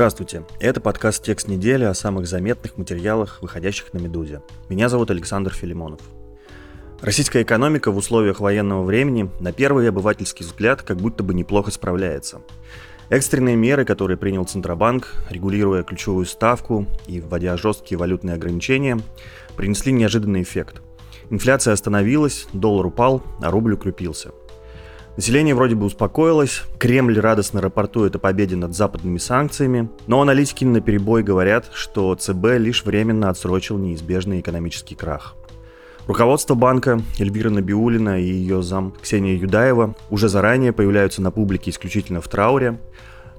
Здравствуйте, это подкаст «Текст недели» о самых заметных материалах, выходящих на «Медузе». Меня зовут Александр Филимонов. Российская экономика в условиях военного времени на первый обывательский взгляд как будто бы неплохо справляется. Экстренные меры, которые принял Центробанк, регулируя ключевую ставку и вводя жесткие валютные ограничения, принесли неожиданный эффект. Инфляция остановилась, доллар упал, а рубль укрепился – Население вроде бы успокоилось, Кремль радостно рапортует о победе над западными санкциями, но аналитики на перебой говорят, что ЦБ лишь временно отсрочил неизбежный экономический крах. Руководство банка Эльвира Набиулина и ее зам Ксения Юдаева уже заранее появляются на публике исключительно в трауре,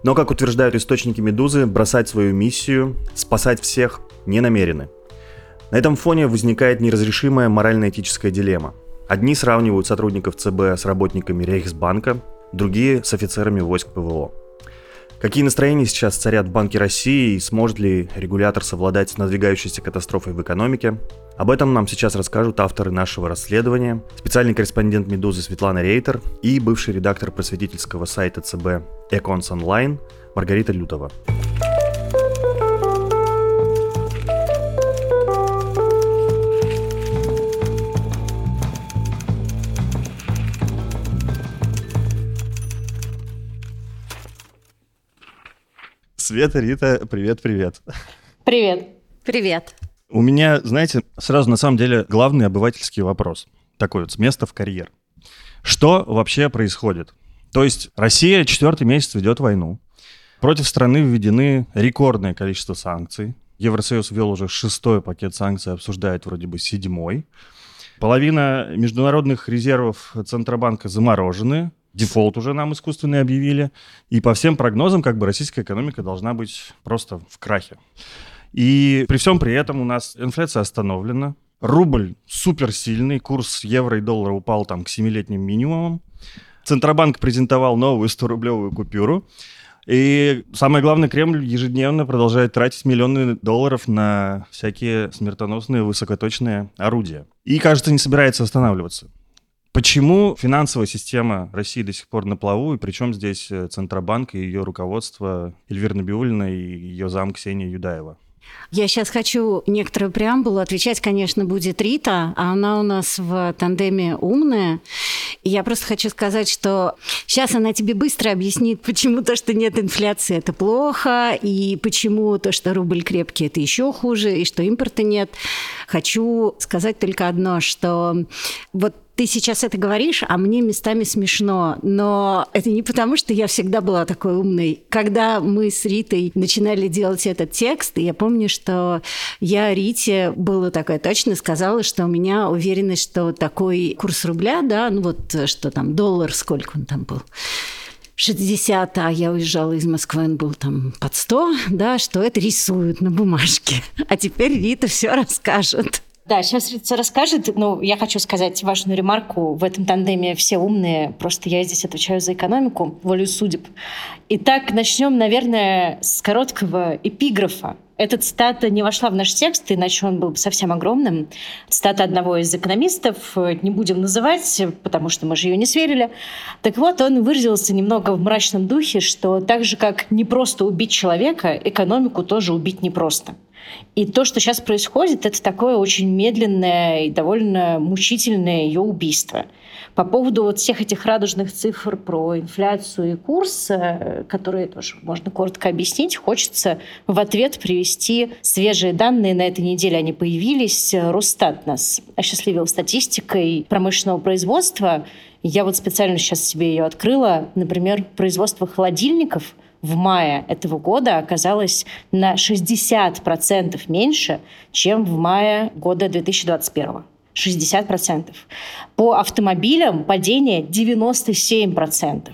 но, как утверждают источники «Медузы», бросать свою миссию, спасать всех не намерены. На этом фоне возникает неразрешимая морально-этическая дилемма – Одни сравнивают сотрудников ЦБ с работниками Рейхсбанка, другие с офицерами войск ПВО. Какие настроения сейчас царят в Банке России и сможет ли регулятор совладать с надвигающейся катастрофой в экономике? Об этом нам сейчас расскажут авторы нашего расследования, специальный корреспондент «Медузы» Светлана Рейтер и бывший редактор просветительского сайта ЦБ «Эконс Онлайн» Маргарита Лютова. Света, Рита, привет-привет. Привет. Привет. У меня, знаете, сразу на самом деле главный обывательский вопрос. Такой вот, с места в карьер. Что вообще происходит? То есть Россия четвертый месяц ведет войну. Против страны введены рекордное количество санкций. Евросоюз ввел уже шестой пакет санкций, обсуждает вроде бы седьмой. Половина международных резервов Центробанка заморожены дефолт уже нам искусственный объявили. И по всем прогнозам, как бы российская экономика должна быть просто в крахе. И при всем при этом у нас инфляция остановлена, рубль суперсильный, курс евро и доллара упал там к 7-летним минимумам. Центробанк презентовал новую 100-рублевую купюру. И самое главное, Кремль ежедневно продолжает тратить миллионы долларов на всякие смертоносные высокоточные орудия. И, кажется, не собирается останавливаться. Почему финансовая система России до сих пор на плаву, и причем здесь э, Центробанк и ее руководство Эльвира Набиулина и ее зам Ксения Юдаева? Я сейчас хочу некоторую преамбулу. Отвечать, конечно, будет Рита, а она у нас в тандеме умная. И я просто хочу сказать, что сейчас она тебе быстро объяснит, почему то, что нет инфляции, это плохо, и почему то, что рубль крепкий, это еще хуже, и что импорта нет. Хочу сказать только одно, что вот ты сейчас это говоришь, а мне местами смешно. Но это не потому, что я всегда была такой умной. Когда мы с Ритой начинали делать этот текст, я помню, что я Рите было такое точно сказала, что у меня уверенность, что такой курс рубля, да, ну вот что там, доллар, сколько он там был, 60, а я уезжала из Москвы, он был там под 100, да, что это рисуют на бумажке. А теперь Рита все расскажет. Да, сейчас Рица расскажет. Ну, я хочу сказать важную ремарку. В этом тандеме все умные. Просто я здесь отвечаю за экономику, волю судеб. Итак, начнем, наверное, с короткого эпиграфа. Эта цитата не вошла в наш текст, иначе он был бы совсем огромным. Цитата одного из экономистов, не будем называть, потому что мы же ее не сверили. Так вот, он выразился немного в мрачном духе, что так же, как не просто убить человека, экономику тоже убить непросто. И то, что сейчас происходит, это такое очень медленное и довольно мучительное ее убийство. По поводу вот всех этих радужных цифр про инфляцию и курс, э, которые тоже можно коротко объяснить, хочется в ответ привести свежие данные. На этой неделе они появились. Росстат нас осчастливил статистикой промышленного производства. Я вот специально сейчас себе ее открыла. Например, производство холодильников в мае этого года оказалось на 60% меньше, чем в мае года 2021. 60%. По автомобилям падение 97%.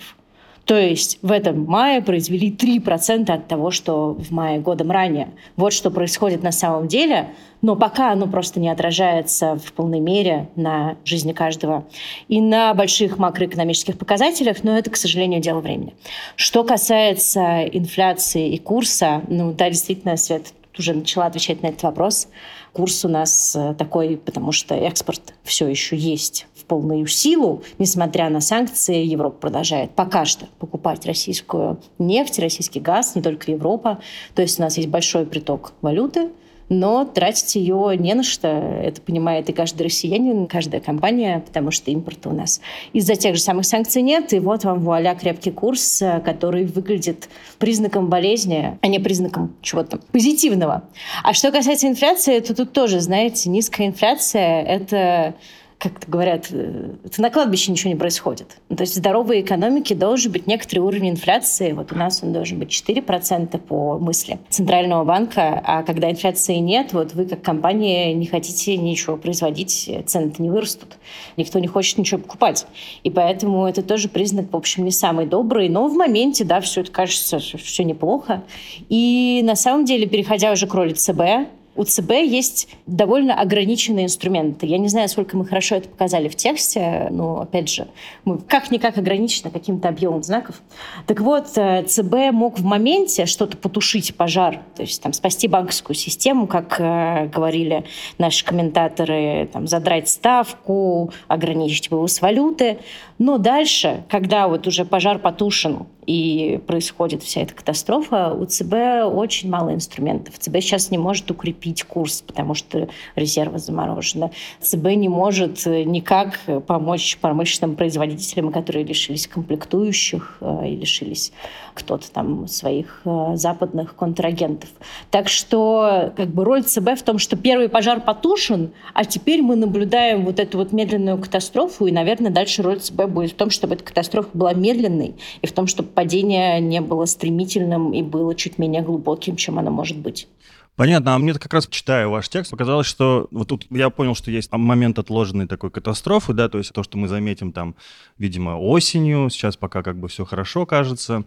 То есть в этом мае произвели 3% от того, что в мае годом ранее. Вот что происходит на самом деле, но пока оно просто не отражается в полной мере на жизни каждого и на больших макроэкономических показателях, но это, к сожалению, дело времени. Что касается инфляции и курса, ну да, действительно, Свет уже начала отвечать на этот вопрос. Курс у нас э, такой, потому что экспорт все еще есть полную силу, несмотря на санкции, Европа продолжает пока что покупать российскую нефть, российский газ, не только Европа. То есть у нас есть большой приток валюты, но тратить ее не на что. Это понимает и каждый россиянин, каждая компания, потому что импорта у нас из-за тех же самых санкций нет. И вот вам вуаля крепкий курс, который выглядит признаком болезни, а не признаком чего-то позитивного. А что касается инфляции, то тут тоже, знаете, низкая инфляция – это как говорят, э, на кладбище ничего не происходит. Ну, то есть в здоровой экономике должен быть некоторый уровень инфляции. Вот у нас он должен быть 4% по мысли Центрального банка, а когда инфляции нет, вот вы как компания не хотите ничего производить, цены-то не вырастут. Никто не хочет ничего покупать. И поэтому это тоже признак, в общем, не самый добрый, но в моменте, да, все это кажется, все неплохо. И на самом деле, переходя уже к роли ЦБ, у ЦБ есть довольно ограниченные инструменты. Я не знаю, сколько мы хорошо это показали в тексте, но, опять же, мы как-никак ограничены каким-то объемом знаков. Так вот, э, ЦБ мог в моменте что-то потушить пожар, то есть там, спасти банковскую систему, как э, говорили наши комментаторы, там, задрать ставку, ограничить вывоз валюты. Но дальше, когда вот уже пожар потушен, и происходит вся эта катастрофа, у ЦБ очень мало инструментов. ЦБ сейчас не может укрепить курс, потому что резервы заморожены. ЦБ не может никак помочь промышленным производителям, которые лишились комплектующих э, и лишились кто-то там своих э, западных контрагентов. Так что как бы роль ЦБ в том, что первый пожар потушен, а теперь мы наблюдаем вот эту вот медленную катастрофу, и, наверное, дальше роль ЦБ будет в том, чтобы эта катастрофа была медленной, и в том, чтобы падение не было стремительным и было чуть менее глубоким, чем оно может быть. Понятно, а мне как раз, читая ваш текст, показалось, что вот тут я понял, что есть момент отложенной такой катастрофы, да, то есть то, что мы заметим там, видимо, осенью, сейчас пока как бы все хорошо кажется,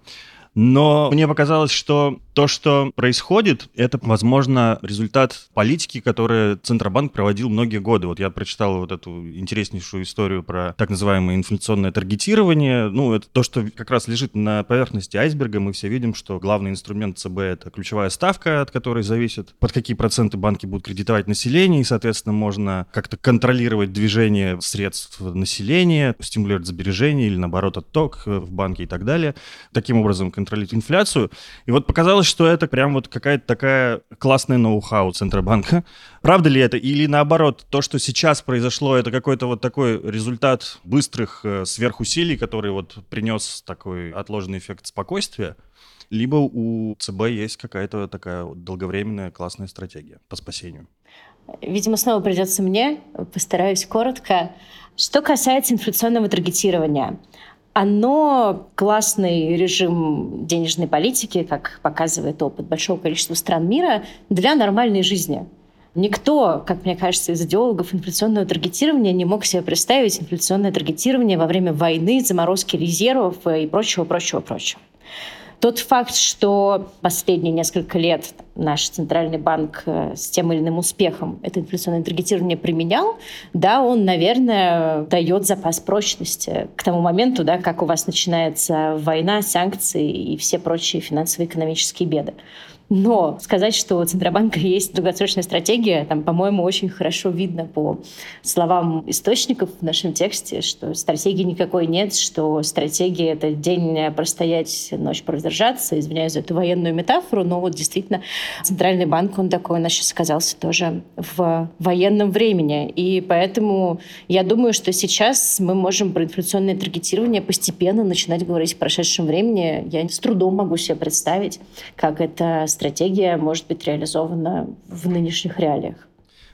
но мне показалось, что то, что происходит, это, возможно, результат политики, которую Центробанк проводил многие годы. Вот я прочитал вот эту интереснейшую историю про так называемое инфляционное таргетирование. Ну, это то, что как раз лежит на поверхности айсберга. Мы все видим, что главный инструмент ЦБ — это ключевая ставка, от которой зависит, под какие проценты банки будут кредитовать население, и, соответственно, можно как-то контролировать движение средств населения, стимулировать сбережения или, наоборот, отток в банке и так далее. Таким образом, контролировать инфляцию. И вот показалось, что это прям вот какая-то такая классная ноу-хау Центробанка. Правда ли это? Или наоборот, то, что сейчас произошло, это какой-то вот такой результат быстрых э, сверхусилий, который вот принес такой отложенный эффект спокойствия? Либо у ЦБ есть какая-то такая долговременная классная стратегия по спасению? Видимо, снова придется мне, постараюсь коротко. Что касается инфляционного таргетирования, оно классный режим денежной политики, как показывает опыт большого количества стран мира, для нормальной жизни. Никто, как мне кажется, из идеологов инфляционного таргетирования не мог себе представить инфляционное таргетирование во время войны, заморозки резервов и прочего, прочего, прочего. Тот факт, что последние несколько лет наш центральный банк э, с тем или иным успехом это инфляционное таргетирование применял, да, он, наверное, дает запас прочности к тому моменту, да, как у вас начинается война, санкции и все прочие финансово-экономические беды. Но сказать, что у Центробанка есть долгосрочная стратегия, там, по-моему, очень хорошо видно по словам источников в нашем тексте, что стратегии никакой нет, что стратегия — это день простоять, ночь продержаться. Извиняюсь за эту военную метафору, но вот действительно Центральный банк, он такой у нас сейчас оказался тоже в военном времени. И поэтому я думаю, что сейчас мы можем про инфляционное таргетирование постепенно начинать говорить в прошедшем времени. Я с трудом могу себе представить, как это стратегия может быть реализована в нынешних реалиях.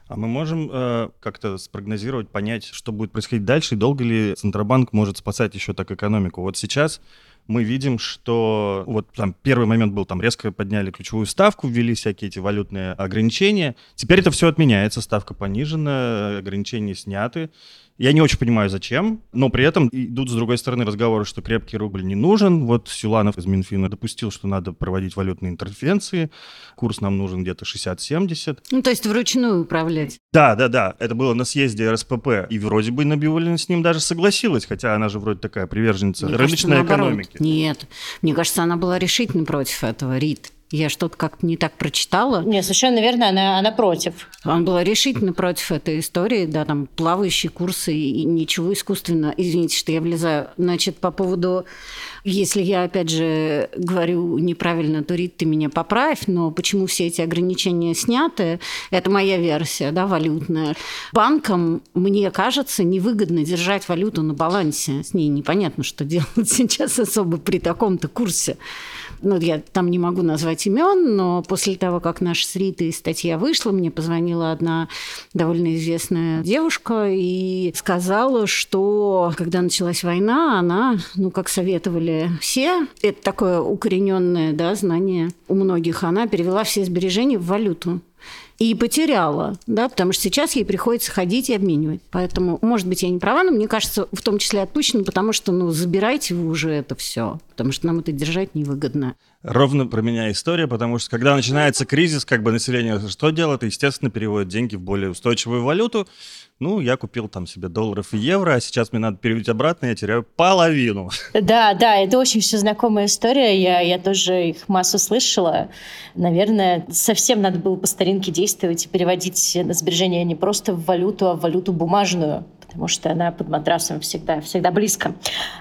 А мы можем э, как-то спрогнозировать, понять, что будет происходить дальше, и долго ли Центробанк может спасать еще так экономику? Вот сейчас мы видим, что вот там первый момент был, там резко подняли ключевую ставку, ввели всякие эти валютные ограничения. Теперь это все отменяется, ставка понижена, ограничения сняты. Я не очень понимаю, зачем, но при этом идут с другой стороны разговоры, что крепкий рубль не нужен. Вот Сюланов из Минфина допустил, что надо проводить валютные интервенции. Курс нам нужен где-то 60-70. Ну, то есть вручную управлять. Да, да, да. Это было на съезде РСПП. И вроде бы Набиуллина с ним даже согласилась, хотя она же вроде такая приверженница Мне рыночной кажется, экономики. Нет. Мне кажется, она была решительно против этого, Рит. Я что-то как-то не так прочитала. Нет, совершенно верно, она, она против. Он был решительно против этой истории, да, там плавающие курсы и ничего искусственно. Извините, что я влезаю. Значит, по поводу, если я, опять же, говорю неправильно, то, Рит, ты меня поправь, но почему все эти ограничения сняты, это моя версия, да, валютная. Банкам, мне кажется, невыгодно держать валюту на балансе. С ней непонятно, что делать сейчас особо при таком-то курсе ну, я там не могу назвать имен, но после того, как наша с Ритой статья вышла, мне позвонила одна довольно известная девушка и сказала, что когда началась война, она, ну, как советовали все, это такое укорененное да, знание у многих, она перевела все сбережения в валюту и потеряла, да, потому что сейчас ей приходится ходить и обменивать. Поэтому, может быть, я не права, но мне кажется, в том числе отпущено, потому что, ну, забирайте вы уже это все, потому что нам это держать невыгодно. Ровно про меня история, потому что когда начинается кризис, как бы население что делает? Естественно, переводит деньги в более устойчивую валюту, ну, я купил там себе долларов и евро, а сейчас мне надо перевести обратно, я теряю половину. Да, да, это очень все знакомая история, я, я тоже их массу слышала. Наверное, совсем надо было по старинке действовать и переводить на сбережения не просто в валюту, а в валюту бумажную потому что она под матрасом всегда, всегда близко.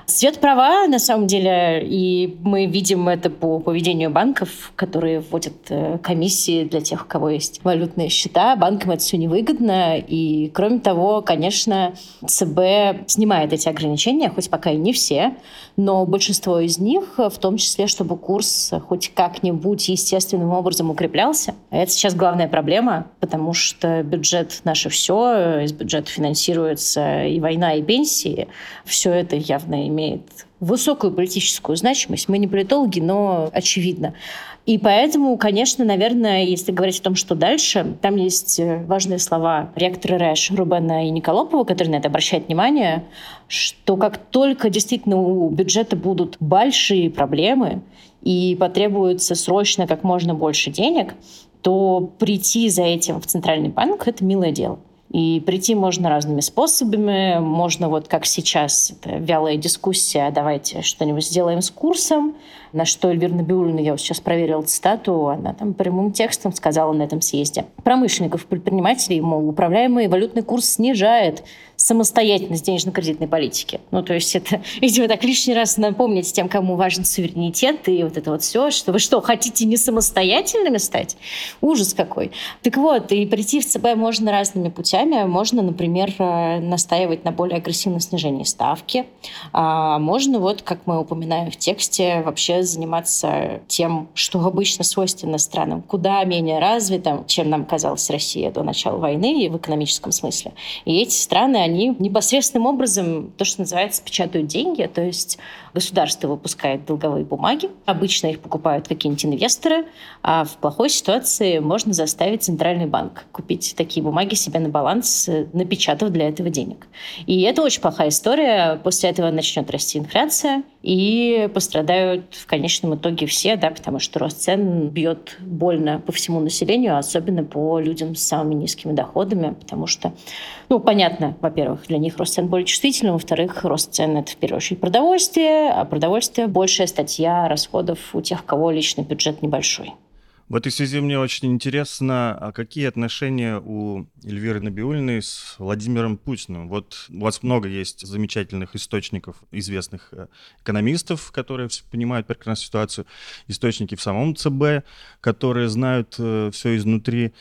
Свет права, на самом деле, и мы видим это по поведению банков, которые вводят э, комиссии для тех, у кого есть валютные счета. Банкам это все невыгодно, и кроме того, конечно, ЦБ снимает эти ограничения, хоть пока и не все, но большинство из них, в том числе, чтобы курс хоть как-нибудь естественным образом укреплялся. Это сейчас главная проблема, потому что бюджет наше все, из бюджета финансируется и война, и пенсии. Все это явно имеет высокую политическую значимость. Мы не политологи, но очевидно. И поэтому, конечно, наверное, если говорить о том, что дальше, там есть э, важные слова ректора РЭШ Рубена и Николопова, которые на это обращают внимание, что как только действительно у бюджета будут большие проблемы и потребуется срочно как можно больше денег, то прийти за этим в Центральный банк – это милое дело. И прийти можно разными способами. Можно вот как сейчас, это вялая дискуссия, давайте что-нибудь сделаем с курсом, на что Эльвира Набиуллина, я вот сейчас проверила цитату, она там прямым текстом сказала на этом съезде. Промышленников, предпринимателей, мол, управляемый валютный курс снижает самостоятельность денежно-кредитной политики. Ну, то есть это, видимо, так лишний раз напомнить тем, кому важен суверенитет и вот это вот все, что вы что, хотите не самостоятельными стать? Ужас какой. Так вот, и прийти в ЦБ можно разными путями. Можно, например, э, настаивать на более агрессивном снижении ставки. А можно, вот, как мы упоминаем в тексте, вообще заниматься тем, что обычно свойственно странам куда менее развитым, чем нам казалась Россия до начала войны в экономическом смысле. И эти страны, они непосредственным образом, то, что называется, печатают деньги, то есть государство выпускает долговые бумаги, обычно их покупают какие-нибудь инвесторы, а в плохой ситуации можно заставить центральный банк купить такие бумаги себе на баланс, напечатав для этого денег. И это очень плохая история. После этого начнет расти инфляция, и пострадают в конечном итоге все, да, потому что рост цен бьет больно по всему населению, особенно по людям с самыми низкими доходами, потому что, ну, понятно, во-первых, для них рост цен более чувствительный, во-вторых, рост цен – это в первую очередь продовольствие, а продовольствие – большая статья расходов у тех, у кого личный бюджет небольшой. В этой связи мне очень интересно, а какие отношения у Эльвиры Набиулиной с Владимиром Путиным? Вот у вас много есть замечательных источников, известных э, экономистов, которые понимают прекрасно ситуацию, источники в самом ЦБ, которые знают э, все изнутри.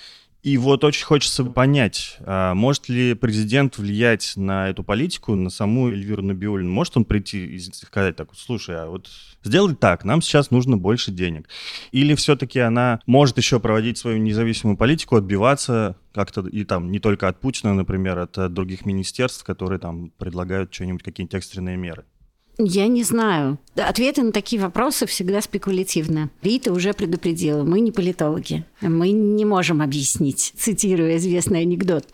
И вот очень хочется понять, а может ли президент влиять на эту политику, на саму Эльвиру Набиулину? Может он прийти и сказать так, слушай, а вот сделай так, нам сейчас нужно больше денег. Или все-таки она может еще проводить свою независимую политику, отбиваться как-то и там не только от Путина, например, от, от других министерств, которые там предлагают что-нибудь, какие-нибудь экстренные меры? Я не знаю. Ответы на такие вопросы всегда спекулятивны. Рита уже предупредила, мы не политологи. Мы не можем объяснить, цитируя известный анекдот.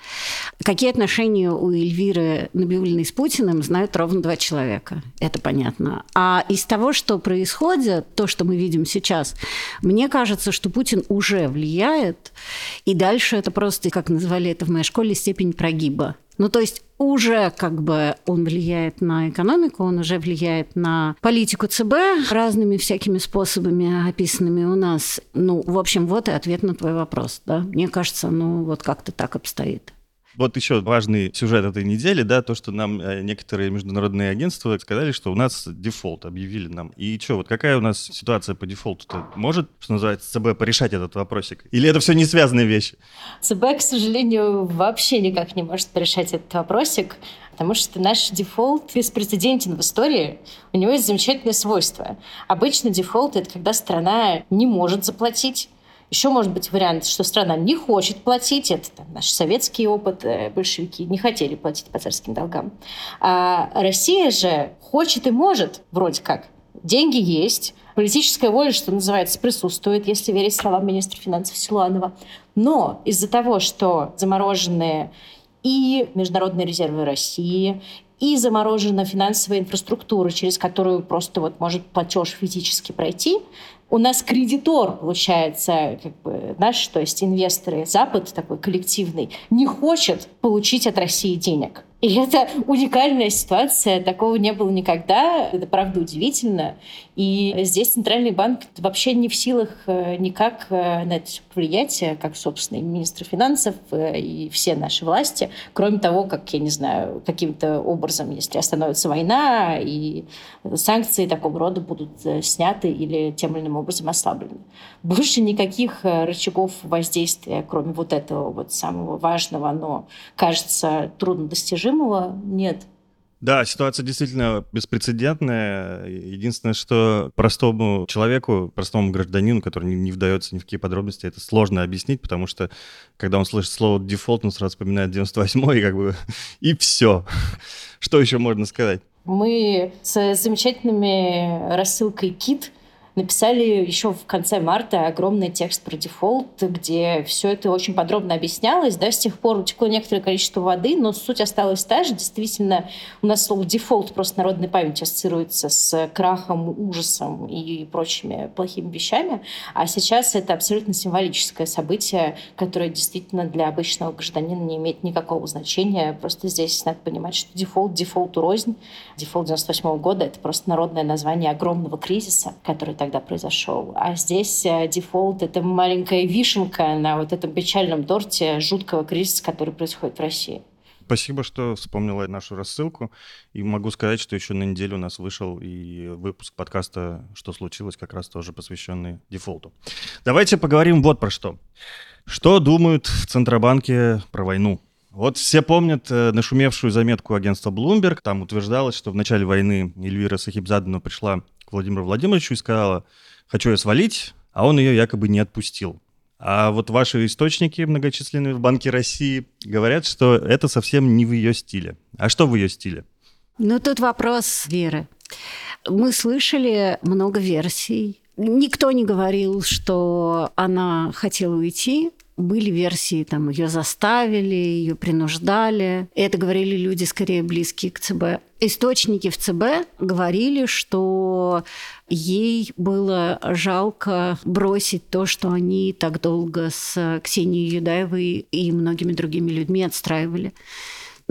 Какие отношения у Эльвиры Набиулиной с Путиным, знают ровно два человека. Это понятно. А из того, что происходит, то, что мы видим сейчас, мне кажется, что Путин уже влияет, и дальше это просто, как назвали это в моей школе, степень прогиба. Ну, то есть уже как бы он влияет на экономику, он уже влияет на политику ЦБ разными всякими способами, описанными у нас. Ну, в общем, вот и ответ на твой вопрос, да. Мне кажется, ну, вот как-то так обстоит. Вот еще важный сюжет этой недели, да, то, что нам э, некоторые международные агентства сказали, что у нас дефолт объявили нам. И что, вот какая у нас ситуация по дефолту-то? Может, что называется, ЦБ порешать этот вопросик? Или это все не связанные вещи? ЦБ, к сожалению, вообще никак не может порешать этот вопросик, потому что наш дефолт беспрецедентен в истории. У него есть замечательное свойство. Обычно дефолт — это когда страна не может заплатить, еще может быть вариант, что страна не хочет платить. Это там, наш советский опыт. Большевики не хотели платить по царским долгам. А Россия же хочет и может, вроде как. Деньги есть, политическая воля, что называется, присутствует, если верить словам министра финансов Силуанова. Но из-за того, что замороженные и международные резервы России, и заморожена финансовая инфраструктура, через которую просто вот может платеж физически пройти, у нас кредитор, получается, как бы наш, то есть инвесторы, Запад такой коллективный, не хочет получить от России денег. И это уникальная ситуация, такого не было никогда, это правда удивительно. И здесь Центральный банк вообще не в силах э, никак э, на это повлиять, э, как, собственно, и министр финансов, и все наши власти, кроме того, как, я не знаю, каким-то образом, если остановится война, и санкции такого рода будут сняты или тем или иным образом ослаблены. Больше никаких рычагов воздействия, кроме вот этого вот самого важного, но кажется труднодостижимого, недостижимого нет. Да, ситуация действительно беспрецедентная. Единственное, что простому человеку, простому гражданину, который не, не вдается ни в какие подробности, это сложно объяснить, потому что когда он слышит слово дефолт, он сразу вспоминает 98-й, и как бы и все. Что еще можно сказать? Мы с замечательными рассылкой КИТ написали еще в конце марта огромный текст про дефолт, где все это очень подробно объяснялось. Да, с тех пор утекло некоторое количество воды, но суть осталась та же. Действительно, у нас слово дефолт просто народной памяти ассоциируется с крахом, ужасом и прочими плохими вещами. А сейчас это абсолютно символическое событие, которое действительно для обычного гражданина не имеет никакого значения. Просто здесь надо понимать, что дефолт дефолту рознь. Дефолт 98 года — это просто народное название огромного кризиса, который тогда произошел. А здесь э, дефолт — это маленькая вишенка на вот этом печальном торте жуткого кризиса, который происходит в России. Спасибо, что вспомнила нашу рассылку. И могу сказать, что еще на неделю у нас вышел и выпуск подкаста «Что случилось?», как раз тоже посвященный дефолту. Давайте поговорим вот про что. Что думают в Центробанке про войну? Вот все помнят э, нашумевшую заметку агентства Bloomberg. Там утверждалось, что в начале войны Эльвира Сахибзадовна пришла к Владимиру Владимировичу и сказала, хочу ее свалить, а он ее якобы не отпустил. А вот ваши источники многочисленные в Банке России говорят, что это совсем не в ее стиле. А что в ее стиле? Ну, тут вопрос веры. Мы слышали много версий. Никто не говорил, что она хотела уйти были версии, там, ее заставили, ее принуждали. Это говорили люди, скорее, близкие к ЦБ. Источники в ЦБ говорили, что ей было жалко бросить то, что они так долго с Ксенией Юдаевой и многими другими людьми отстраивали.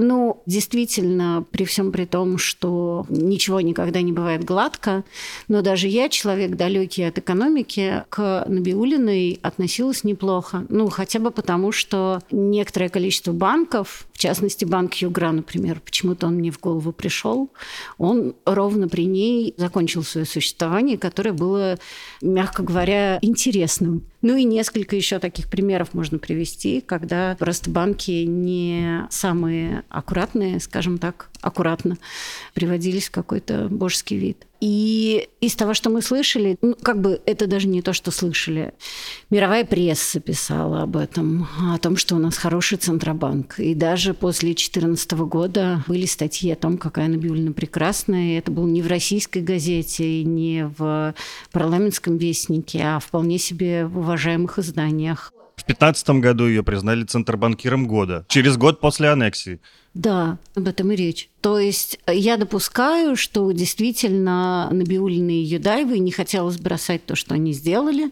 Ну, действительно, при всем при том, что ничего никогда не бывает гладко, но даже я, человек далекий от экономики, к Набиулиной относилась неплохо. Ну, хотя бы потому, что некоторое количество банков, в частности, банк Югра, например, почему-то он мне в голову пришел, он ровно при ней закончил свое существование, которое было, мягко говоря, интересным. Ну и несколько еще таких примеров можно привести, когда просто банки не самые аккуратные, скажем так, аккуратно приводились в какой-то божеский вид. И из того, что мы слышали, ну, как бы это даже не то, что слышали. Мировая пресса писала об этом, о том, что у нас хороший Центробанк. И даже после 2014 года были статьи о том, какая Набиулина прекрасная. И это было не в российской газете, не в парламентском вестнике, а вполне себе в уважаемых изданиях. В 2015 году ее признали Центробанкиром года, через год после аннексии. Да, об этом и речь. То есть э, я допускаю, что действительно Набиулина и Юдаевой не хотелось бросать то, что они сделали.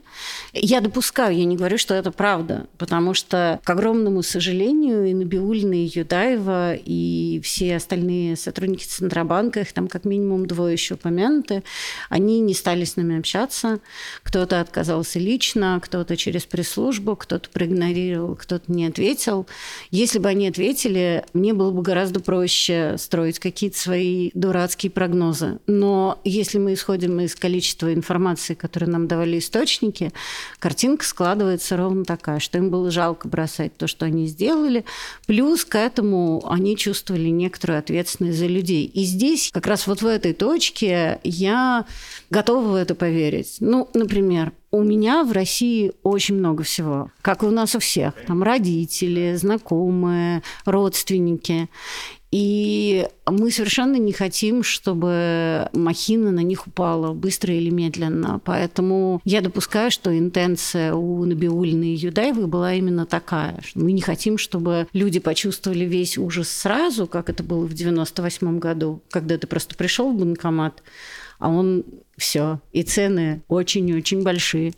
Я допускаю, я не говорю, что это правда, потому что, к огромному сожалению, и Набиулина, и Юдаева, и все остальные сотрудники Центробанка, их там как минимум двое еще упомянуты, они не стали с нами общаться. Кто-то отказался лично, кто-то через пресс-службу, кто-то проигнорировал, кто-то не ответил. Если бы они ответили, мне было бы гораздо проще строить какие-то свои дурацкие прогнозы. Но если мы исходим из количества информации, которую нам давали источники, картинка складывается ровно такая, что им было жалко бросать то, что они сделали. Плюс к этому они чувствовали некоторую ответственность за людей. И здесь, как раз вот в этой точке, я готова в это поверить. Ну, например, у меня в России очень много всего, как и у нас у всех. Там родители, знакомые, родственники. И мы совершенно не хотим, чтобы махина на них упала быстро или медленно. Поэтому я допускаю, что интенция у Набиулины и Юдаевой была именно такая. Мы не хотим, чтобы люди почувствовали весь ужас сразу, как это было в 98 году, когда ты просто пришел в банкомат, а он все. И цены очень-очень большие.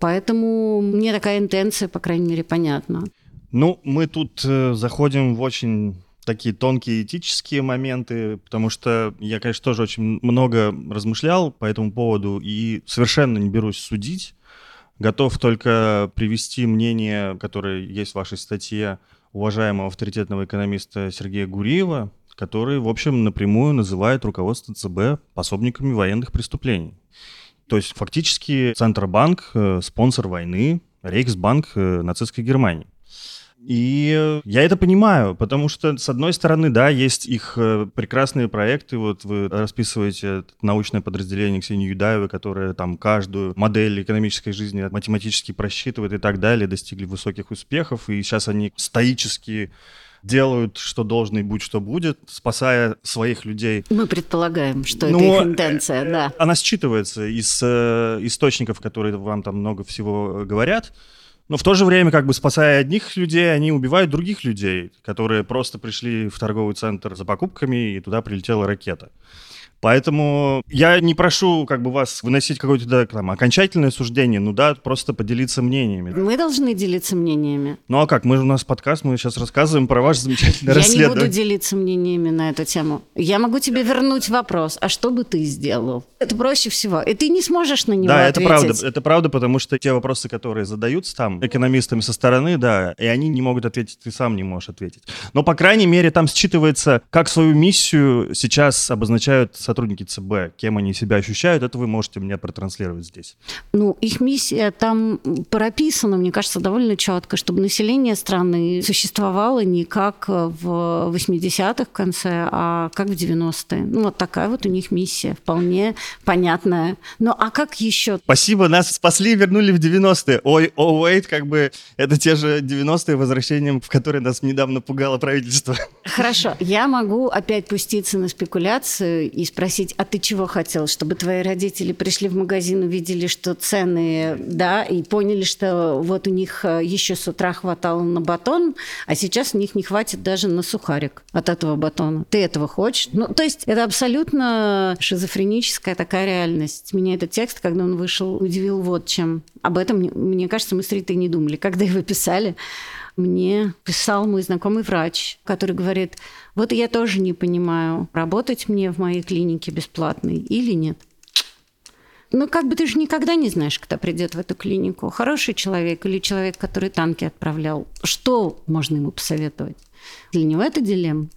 Поэтому мне такая интенция, по крайней мере, понятна. Ну, мы тут э, заходим в очень такие тонкие этические моменты, потому что я, конечно, тоже очень много размышлял по этому поводу и совершенно не берусь судить. Готов только привести мнение, которое есть в вашей статье уважаемого авторитетного экономиста Сергея Гуриева, который, в общем, напрямую называет руководство ЦБ пособниками военных преступлений. То есть фактически Центробанк э, — спонсор войны, Рейхсбанк э, нацистской Германии. И я это понимаю, потому что, с одной стороны, да, есть их э, прекрасные проекты. Вот вы расписываете научное подразделение Ксении Юдаевой, которое там каждую модель экономической жизни математически просчитывает и так далее, достигли высоких успехов. И сейчас они стоически делают, что должно и будь, что будет, спасая своих людей. Мы предполагаем, что Но это их интенция, да. Она считывается из э, источников, которые вам там много всего говорят. Но в то же время, как бы спасая одних людей, они убивают других людей, которые просто пришли в торговый центр за покупками, и туда прилетела ракета. Поэтому я не прошу как бы вас выносить какое-то да, там, окончательное суждение, ну да, просто поделиться мнениями. Мы должны делиться мнениями. Ну а как? Мы же у нас подкаст, мы сейчас рассказываем про ваше замечательное я расследование. Я не буду делиться мнениями на эту тему. Я могу тебе вернуть вопрос, а что бы ты сделал? Это проще всего. И ты не сможешь на него да, ответить. Да, это правда. Это правда, потому что те вопросы, которые задаются там экономистами со стороны, да, и они не могут ответить, ты сам не можешь ответить. Но, по крайней мере, там считывается, как свою миссию сейчас обозначают сотрудники ЦБ, кем они себя ощущают, это вы можете мне протранслировать здесь. Ну, их миссия там прописана, мне кажется, довольно четко, чтобы население страны существовало не как в 80-х в конце, а как в 90-е. Ну, вот такая вот у них миссия, вполне понятная. Ну, а как еще? Спасибо, нас спасли и вернули в 90-е. Ой, о, wait, как бы это те же 90-е, возвращением в которые нас недавно пугало правительство. Хорошо, я могу опять пуститься на спекуляцию и спросить, а ты чего хотел? Чтобы твои родители пришли в магазин, увидели, что цены, да, и поняли, что вот у них э, еще с утра хватало на батон, а сейчас у них не хватит даже на сухарик от этого батона. Ты этого хочешь? Ну, то есть это абсолютно шизофреническая такая реальность. Меня этот текст, когда он вышел, удивил вот чем. Об этом, мне кажется, мы с Ритой не думали, когда его писали мне писал мой знакомый врач, который говорит, вот я тоже не понимаю, работать мне в моей клинике бесплатной или нет. Ну, как бы ты же никогда не знаешь, кто придет в эту клинику. Хороший человек или человек, который танки отправлял. Что можно ему посоветовать? Для него это дилемма.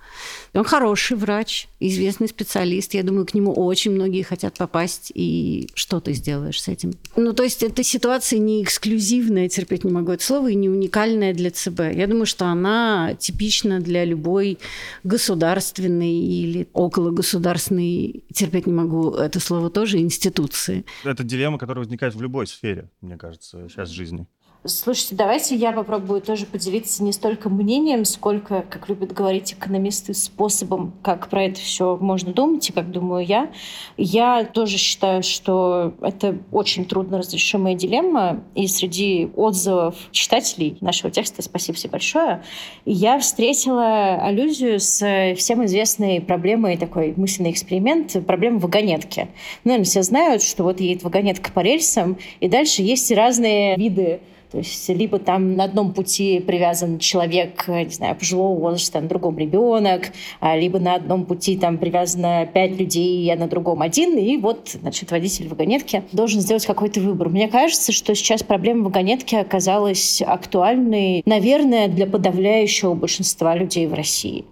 Он хороший врач, известный специалист. Я думаю, к нему очень многие хотят попасть, и что ты сделаешь с этим? Ну, то есть эта ситуация не эксклюзивная, терпеть не могу это слово, и не уникальная для ЦБ. Я думаю, что она типична для любой государственной или около государственной, терпеть не могу это слово тоже, институции. Это дилемма, которая возникает в любой сфере, мне кажется, сейчас в жизни. Слушайте, давайте я попробую тоже поделиться не столько мнением, сколько, как любят говорить экономисты, способом, как про это все можно думать, и как думаю я. Я тоже считаю, что это очень трудно разрешимая дилемма, и среди отзывов читателей нашего текста, спасибо всем большое, я встретила аллюзию с всем известной проблемой, такой мысленный эксперимент, проблема вагонетки. Наверное, все знают, что вот едет вагонетка по рельсам, и дальше есть разные виды то есть либо там на одном пути привязан человек, не знаю, пожилого возраста, на другом ребенок, а либо на одном пути там привязано пять людей, а на другом один, и вот, значит, водитель вагонетки должен сделать какой-то выбор. Мне кажется, что сейчас проблема вагонетки оказалась актуальной, наверное, для подавляющего большинства людей в России.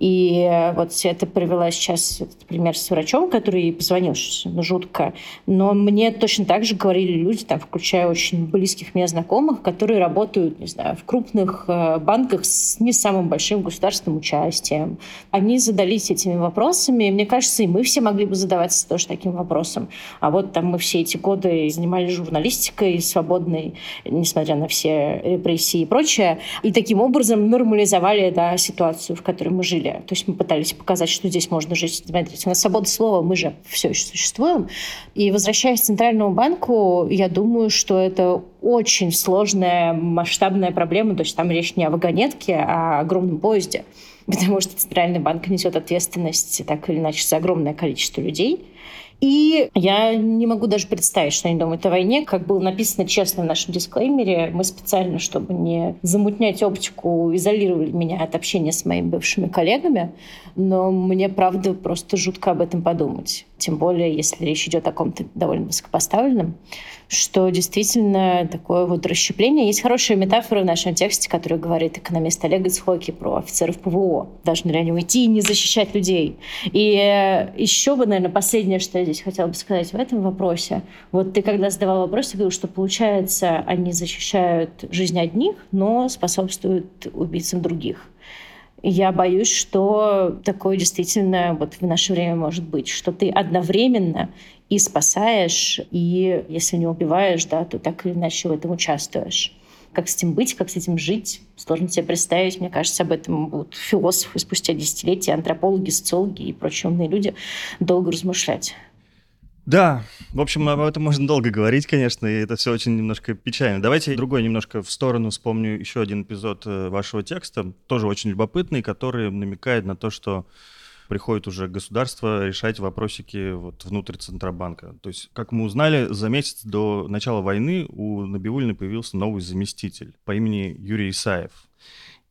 И э, вот это привела сейчас этот пример с врачом, который позвонил, ну, жутко. Но мне точно так же говорили люди, там, включая очень близких мне знакомых, которые работают, не знаю, в крупных э, банках с не самым большим государственным участием. Они задались этими вопросами. Мне кажется, и мы все могли бы задаваться тоже таким вопросом. А вот там мы все эти годы занимались журналистикой свободной, несмотря на все репрессии и прочее. И таким образом нормализовали да, ситуацию, в которой мы жили жили. То есть мы пытались показать, что здесь можно жить. Смотрите, у нас свобода слова, мы же все еще существуем. И возвращаясь к Центральному банку, я думаю, что это очень сложная масштабная проблема. То есть там речь не о вагонетке, а о огромном поезде. Потому что Центральный банк несет ответственность так или иначе за огромное количество людей. И я не могу даже представить, что они думают о войне. Как было написано честно в нашем дисклеймере, мы специально, чтобы не замутнять оптику, изолировали меня от общения с моими бывшими коллегами. Но мне, правда, просто жутко об этом подумать. Тем более, если речь идет о ком-то довольно высокопоставленном что действительно такое вот расщепление. Есть хорошая метафора в нашем тексте, которая говорит экономист Олег Ицхоки про офицеров ПВО. Должны ли они уйти и не защищать людей? И э, еще бы, наверное, последнее, что я здесь хотела бы сказать в этом вопросе. Вот ты когда задавал вопрос, ты говорил, что получается, они защищают жизнь одних, но способствуют убийцам других. Я боюсь, что такое действительно вот в наше время может быть, что ты одновременно и спасаешь, и если не убиваешь, да, то так или иначе в этом участвуешь. Как с этим быть, как с этим жить, сложно себе представить. Мне кажется, об этом будут философы спустя десятилетия, антропологи, социологи и прочие умные люди долго размышлять. Да, в общем, об этом можно долго говорить, конечно, и это все очень немножко печально. Давайте другой немножко в сторону вспомню еще один эпизод э, вашего текста, тоже очень любопытный, который намекает на то, что приходит уже государство решать вопросики вот внутрь Центробанка. То есть, как мы узнали, за месяц до начала войны у Набиуллина появился новый заместитель по имени Юрий Исаев.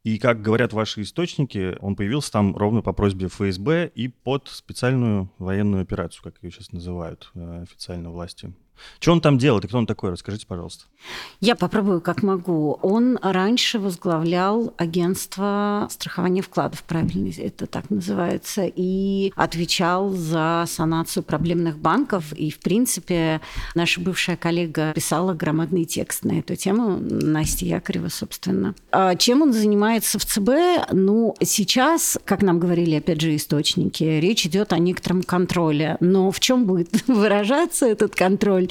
И, как говорят ваши источники, он появился там ровно по просьбе ФСБ и под специальную военную операцию, как ее сейчас называют э, официально власти что он там делает и кто он такой? Расскажите, пожалуйста. Я попробую, как могу. Он раньше возглавлял агентство страхования вкладов, правильно это так называется, и отвечал за санацию проблемных банков. И, в принципе, наша бывшая коллега писала громадный текст на эту тему, Настя Якорева, собственно. А чем он занимается в ЦБ? Ну, сейчас, как нам говорили, опять же, источники, речь идет о некотором контроле. Но в чем будет выражаться этот контроль?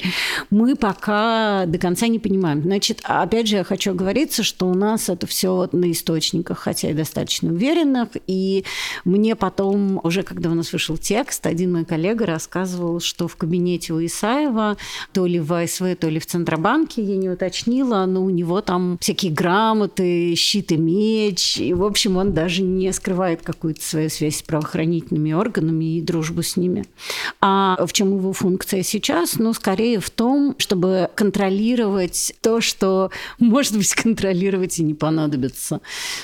Мы пока до конца не понимаем. Значит, опять же, я хочу оговориться, что у нас это все на источниках, хотя и достаточно уверенных. И мне потом, уже когда у нас вышел текст, один мой коллега рассказывал, что в кабинете у Исаева, то ли в АСВ, то ли в Центробанке, я не уточнила, но у него там всякие грамоты, щит и меч. И, в общем, он даже не скрывает какую-то свою связь с правоохранительными органами и дружбу с ними. А в чем его функция сейчас? Ну, скорее идея в том, чтобы контролировать то, что, может быть, контролировать и не понадобится.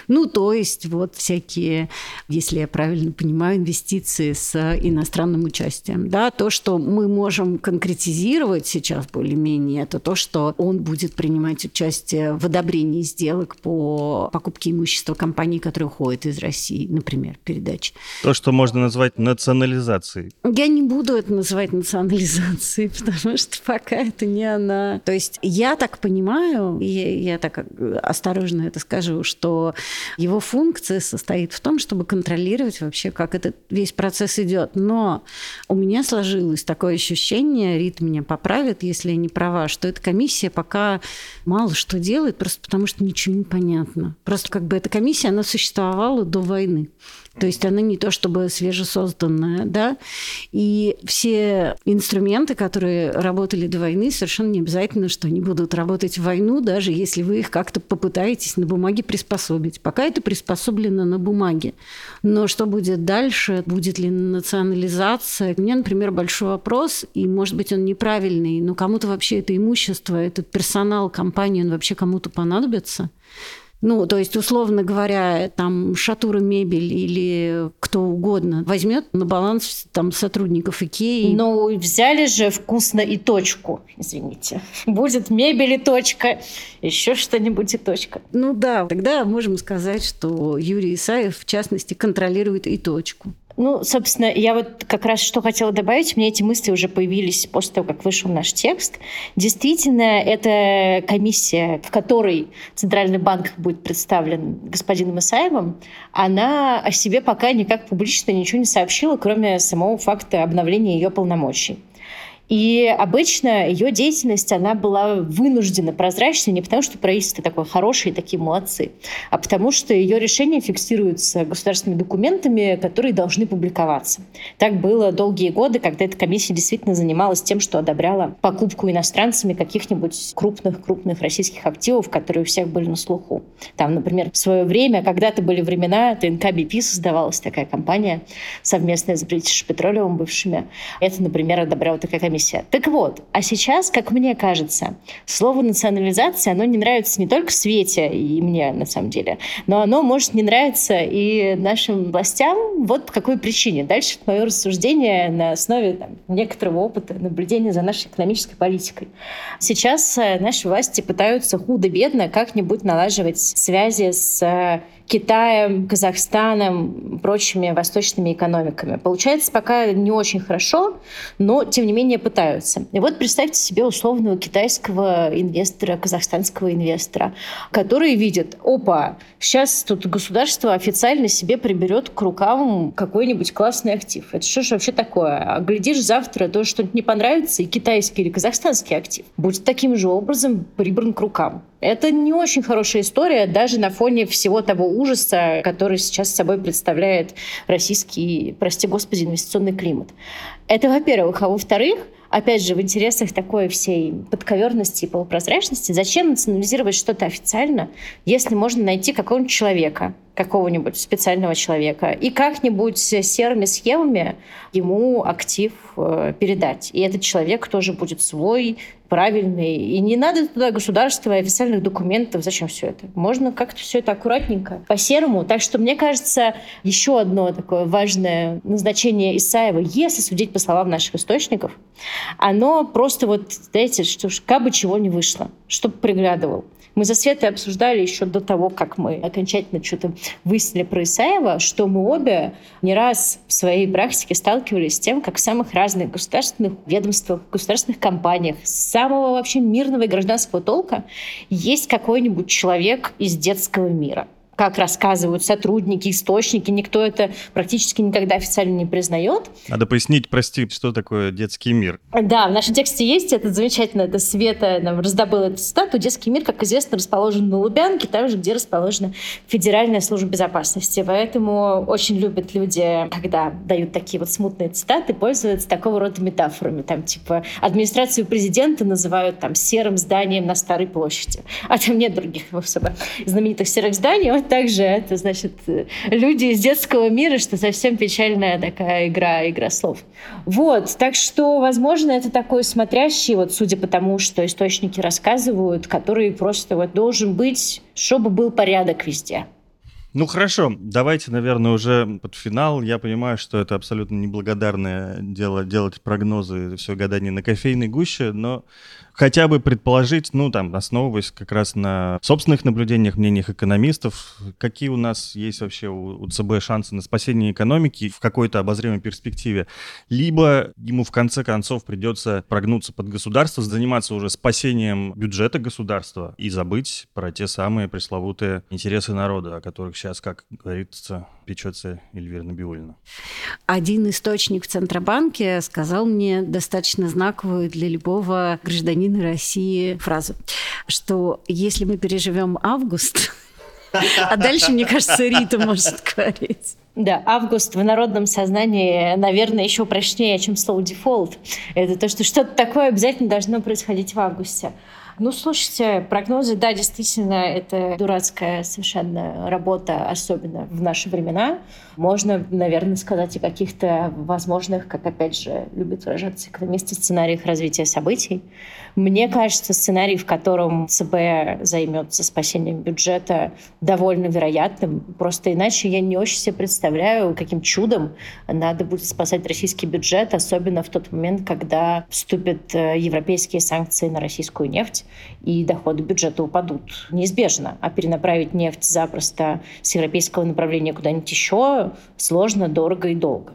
Ну, то есть вот всякие, если я правильно понимаю, инвестиции с иностранным участием. Да, то, что мы можем конкретизировать сейчас более-менее, это то, что он будет принимать участие в одобрении сделок по покупке имущества компаний, которые уходят из России, например, передач. То, что можно назвать национализацией. Я не буду это называть национализацией, потому что пока это не она. То есть я так понимаю, и я так осторожно это скажу, что его функция состоит в том, чтобы контролировать вообще, как этот весь процесс идет. Но у меня сложилось такое ощущение, Рит меня поправит, если я не права, что эта комиссия пока мало что делает, просто потому что ничего не понятно. Просто как бы эта комиссия, она существовала до войны. То есть она не то чтобы свежесозданная, да, и все инструменты, которые работали до войны, совершенно не обязательно, что они будут работать в войну, даже если вы их как-то попытаетесь на бумаге приспособить. Пока это приспособлено на бумаге. Но что будет дальше? Будет ли национализация? У меня, например, большой вопрос, и, может быть, он неправильный, но кому-то вообще это имущество, этот персонал компании, он вообще кому-то понадобится? Ну, то есть, условно говоря, там Шатура мебель или кто угодно возьмет на баланс там сотрудников Икеи. Ну, взяли же вкусно и точку, извините. Будет мебель и точка, еще что-нибудь и точка. Ну да, тогда можем сказать, что Юрий Исаев, в частности, контролирует и точку. Ну, собственно, я вот как раз что хотела добавить, мне эти мысли уже появились после того, как вышел наш текст. Действительно, эта комиссия, в которой Центральный банк будет представлен господином Исаевым, она о себе пока никак публично ничего не сообщила, кроме самого факта обновления ее полномочий. И обычно ее деятельность, она была вынуждена прозрачной не потому, что правительство такое хорошее и такие молодцы, а потому что ее решения фиксируются государственными документами, которые должны публиковаться. Так было долгие годы, когда эта комиссия действительно занималась тем, что одобряла покупку иностранцами каких-нибудь крупных-крупных российских активов, которые у всех были на слуху. Там, например, в свое время, когда-то были времена, ТНК BP создавалась такая компания совместная с British Petroleum бывшими. Это, например, одобряла такая комиссия комиссия. Так вот, а сейчас, как мне кажется, слово национализация, оно не нравится не только Свете и мне, на самом деле, но оно может не нравиться и нашим властям. Вот по какой причине. Дальше мое рассуждение на основе там, некоторого опыта наблюдения за нашей экономической политикой. Сейчас э, наши власти пытаются худо-бедно как-нибудь налаживать связи с Китаем, Казахстаном, прочими восточными экономиками. Получается пока не очень хорошо, но тем не менее пытаются. И вот представьте себе условного китайского инвестора, казахстанского инвестора, который видит, опа, сейчас тут государство официально себе приберет к рукам какой-нибудь классный актив. Это что же вообще такое? А глядишь, завтра то что-нибудь не понравится, и китайский или казахстанский актив будет таким же образом прибран к рукам. Это не очень хорошая история даже на фоне всего того ужаса, который сейчас собой представляет российский, прости господи, инвестиционный климат. Это во-первых. А во-вторых, опять же, в интересах такой всей подковерности и полупрозрачности, зачем национализировать что-то официально, если можно найти какого-нибудь человека, какого-нибудь специального человека, и как-нибудь серыми схемами ему актив э, передать. И этот человек тоже будет свой, правильный. И не надо туда государства официальных документов. Зачем все это? Можно как-то все это аккуратненько, по-серому. Так что, мне кажется, еще одно такое важное назначение Исаева, если судить по словам наших источников, оно просто вот, знаете, что как бы чего не вышло, чтобы приглядывал. Мы за Светой обсуждали еще до того, как мы окончательно что-то выяснили про Исаева, что мы обе не раз в своей практике сталкивались с тем, как в самых разных государственных ведомствах, государственных компаниях, самого вообще мирного и гражданского толка есть какой-нибудь человек из детского мира как рассказывают сотрудники, источники, никто это практически никогда официально не признает. Надо пояснить, прости, что такое детский мир. Да, в нашем тексте есть это замечательно, это Света нам раздобыла эту цитату. Детский мир, как известно, расположен на Лубянке, там же, где расположена Федеральная служба безопасности. Поэтому очень любят люди, когда дают такие вот смутные цитаты, пользуются такого рода метафорами. Там типа администрацию президента называют там серым зданием на Старой площади. А там нет других особо знаменитых серых зданий. Также это, значит, люди из детского мира, что совсем печальная такая игра, игра слов. Вот, так что, возможно, это такой смотрящий, вот судя по тому, что источники рассказывают, который просто вот должен быть, чтобы был порядок везде. Ну хорошо, давайте, наверное, уже под финал. Я понимаю, что это абсолютно неблагодарное дело делать прогнозы, все гадание на кофейной гуще, но хотя бы предположить, ну, там, основываясь как раз на собственных наблюдениях, мнениях экономистов, какие у нас есть вообще у, у ЦБ шансы на спасение экономики в какой-то обозримой перспективе, либо ему в конце концов придется прогнуться под государство, заниматься уже спасением бюджета государства и забыть про те самые пресловутые интересы народа, о которых сейчас, как говорится, печется Эльвира Набиулина. Один источник в Центробанке сказал мне достаточно знаковую для любого гражданина России фразу, что если мы переживем август, а дальше, мне кажется, Рита может говорить. Да, август в народном сознании, наверное, еще прочнее, чем слово дефолт. Это то, что что-то такое обязательно должно происходить в августе. Ну, слушайте, прогнозы, да, действительно, это дурацкая совершенно работа, особенно в наши времена. Можно, наверное, сказать о каких-то возможных, как опять же любят выражаться экономисты, сценариях развития событий. Мне кажется, сценарий, в котором ЦБ займется спасением бюджета, довольно вероятным. Просто иначе я не очень себе представляю, каким чудом надо будет спасать российский бюджет, особенно в тот момент, когда вступят э, европейские санкции на российскую нефть, и доходы бюджета упадут. Неизбежно. А перенаправить нефть запросто с европейского направления куда-нибудь еще сложно, дорого и долго.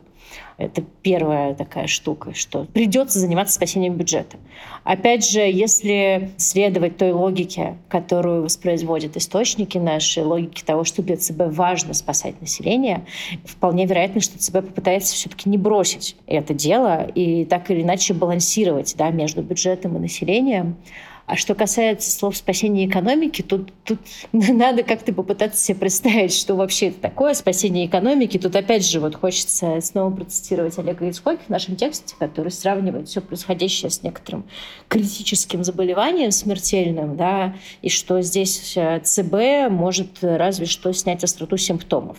Это первая такая штука, что придется заниматься спасением бюджета. Опять же, если следовать той логике, которую воспроизводят источники наши, логике того, что для ЦБ важно спасать население, вполне вероятно, что ЦБ попытается все-таки не бросить это дело и так или иначе балансировать да, между бюджетом и населением. А что касается слов спасения экономики, тут, тут надо как-то попытаться себе представить, что вообще это такое спасение экономики. Тут опять же вот хочется снова процитировать Олега Ицхоки в нашем тексте, который сравнивает все происходящее с некоторым критическим заболеванием смертельным, да, и что здесь э, ЦБ может разве что снять остроту симптомов.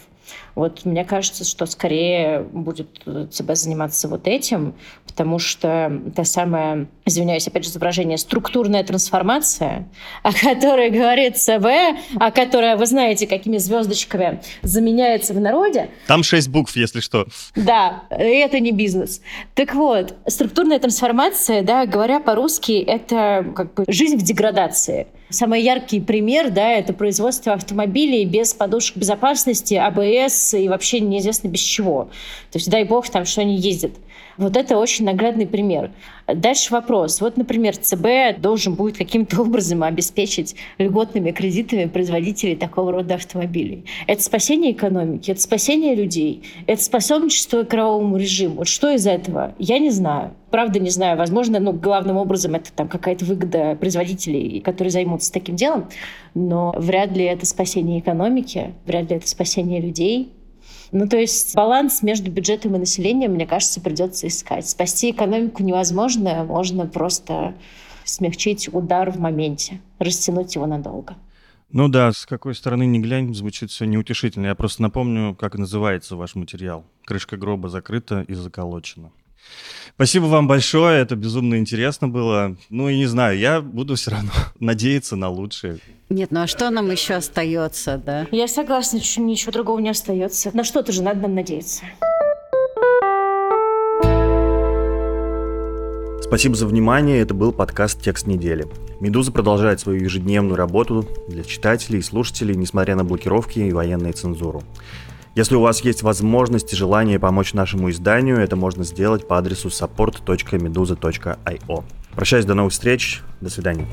Вот мне кажется, что скорее будет ЦБ заниматься вот этим, потому что та самая, извиняюсь, опять же, за выражение, структурная трансформация, о которой говорит ЦБ, о которой, вы знаете, какими звездочками заменяется в народе. Там шесть букв, если что. Да, это не бизнес. Так вот, структурная трансформация, да, говоря по-русски, это как бы жизнь в деградации. Самый яркий пример, да, это производство автомобилей без подушек безопасности, АБС и вообще неизвестно без чего. То есть, дай бог, там, что они ездят. Вот это очень наглядный пример. Дальше вопрос. Вот, например, ЦБ должен будет каким-то образом обеспечить льготными кредитами производителей такого рода автомобилей. Это спасение экономики, это спасение людей, это способничество кровавому режиму. Вот что из этого? Я не знаю. Правда, не знаю. Возможно, ну, главным образом это там какая-то выгода производителей, которые займутся таким делом, но вряд ли это спасение экономики, вряд ли это спасение людей. Ну, то есть баланс между бюджетом и населением, мне кажется, придется искать. Спасти экономику невозможно, можно просто смягчить удар в моменте, растянуть его надолго. Ну да, с какой стороны не глянь, звучит все неутешительно. Я просто напомню, как называется ваш материал. Крышка гроба закрыта и заколочена. Спасибо вам большое, это безумно интересно было. Ну и не знаю, я буду все равно надеяться на лучшее. Нет, ну а что нам еще остается, да? Я согласна, ничего другого не остается. На что-то же надо нам надеяться. Спасибо за внимание. Это был подкаст «Текст недели». «Медуза» продолжает свою ежедневную работу для читателей и слушателей, несмотря на блокировки и военную цензуру. Если у вас есть возможность и желание помочь нашему изданию, это можно сделать по адресу support.meduza.io. Прощаюсь, до новых встреч, до свидания.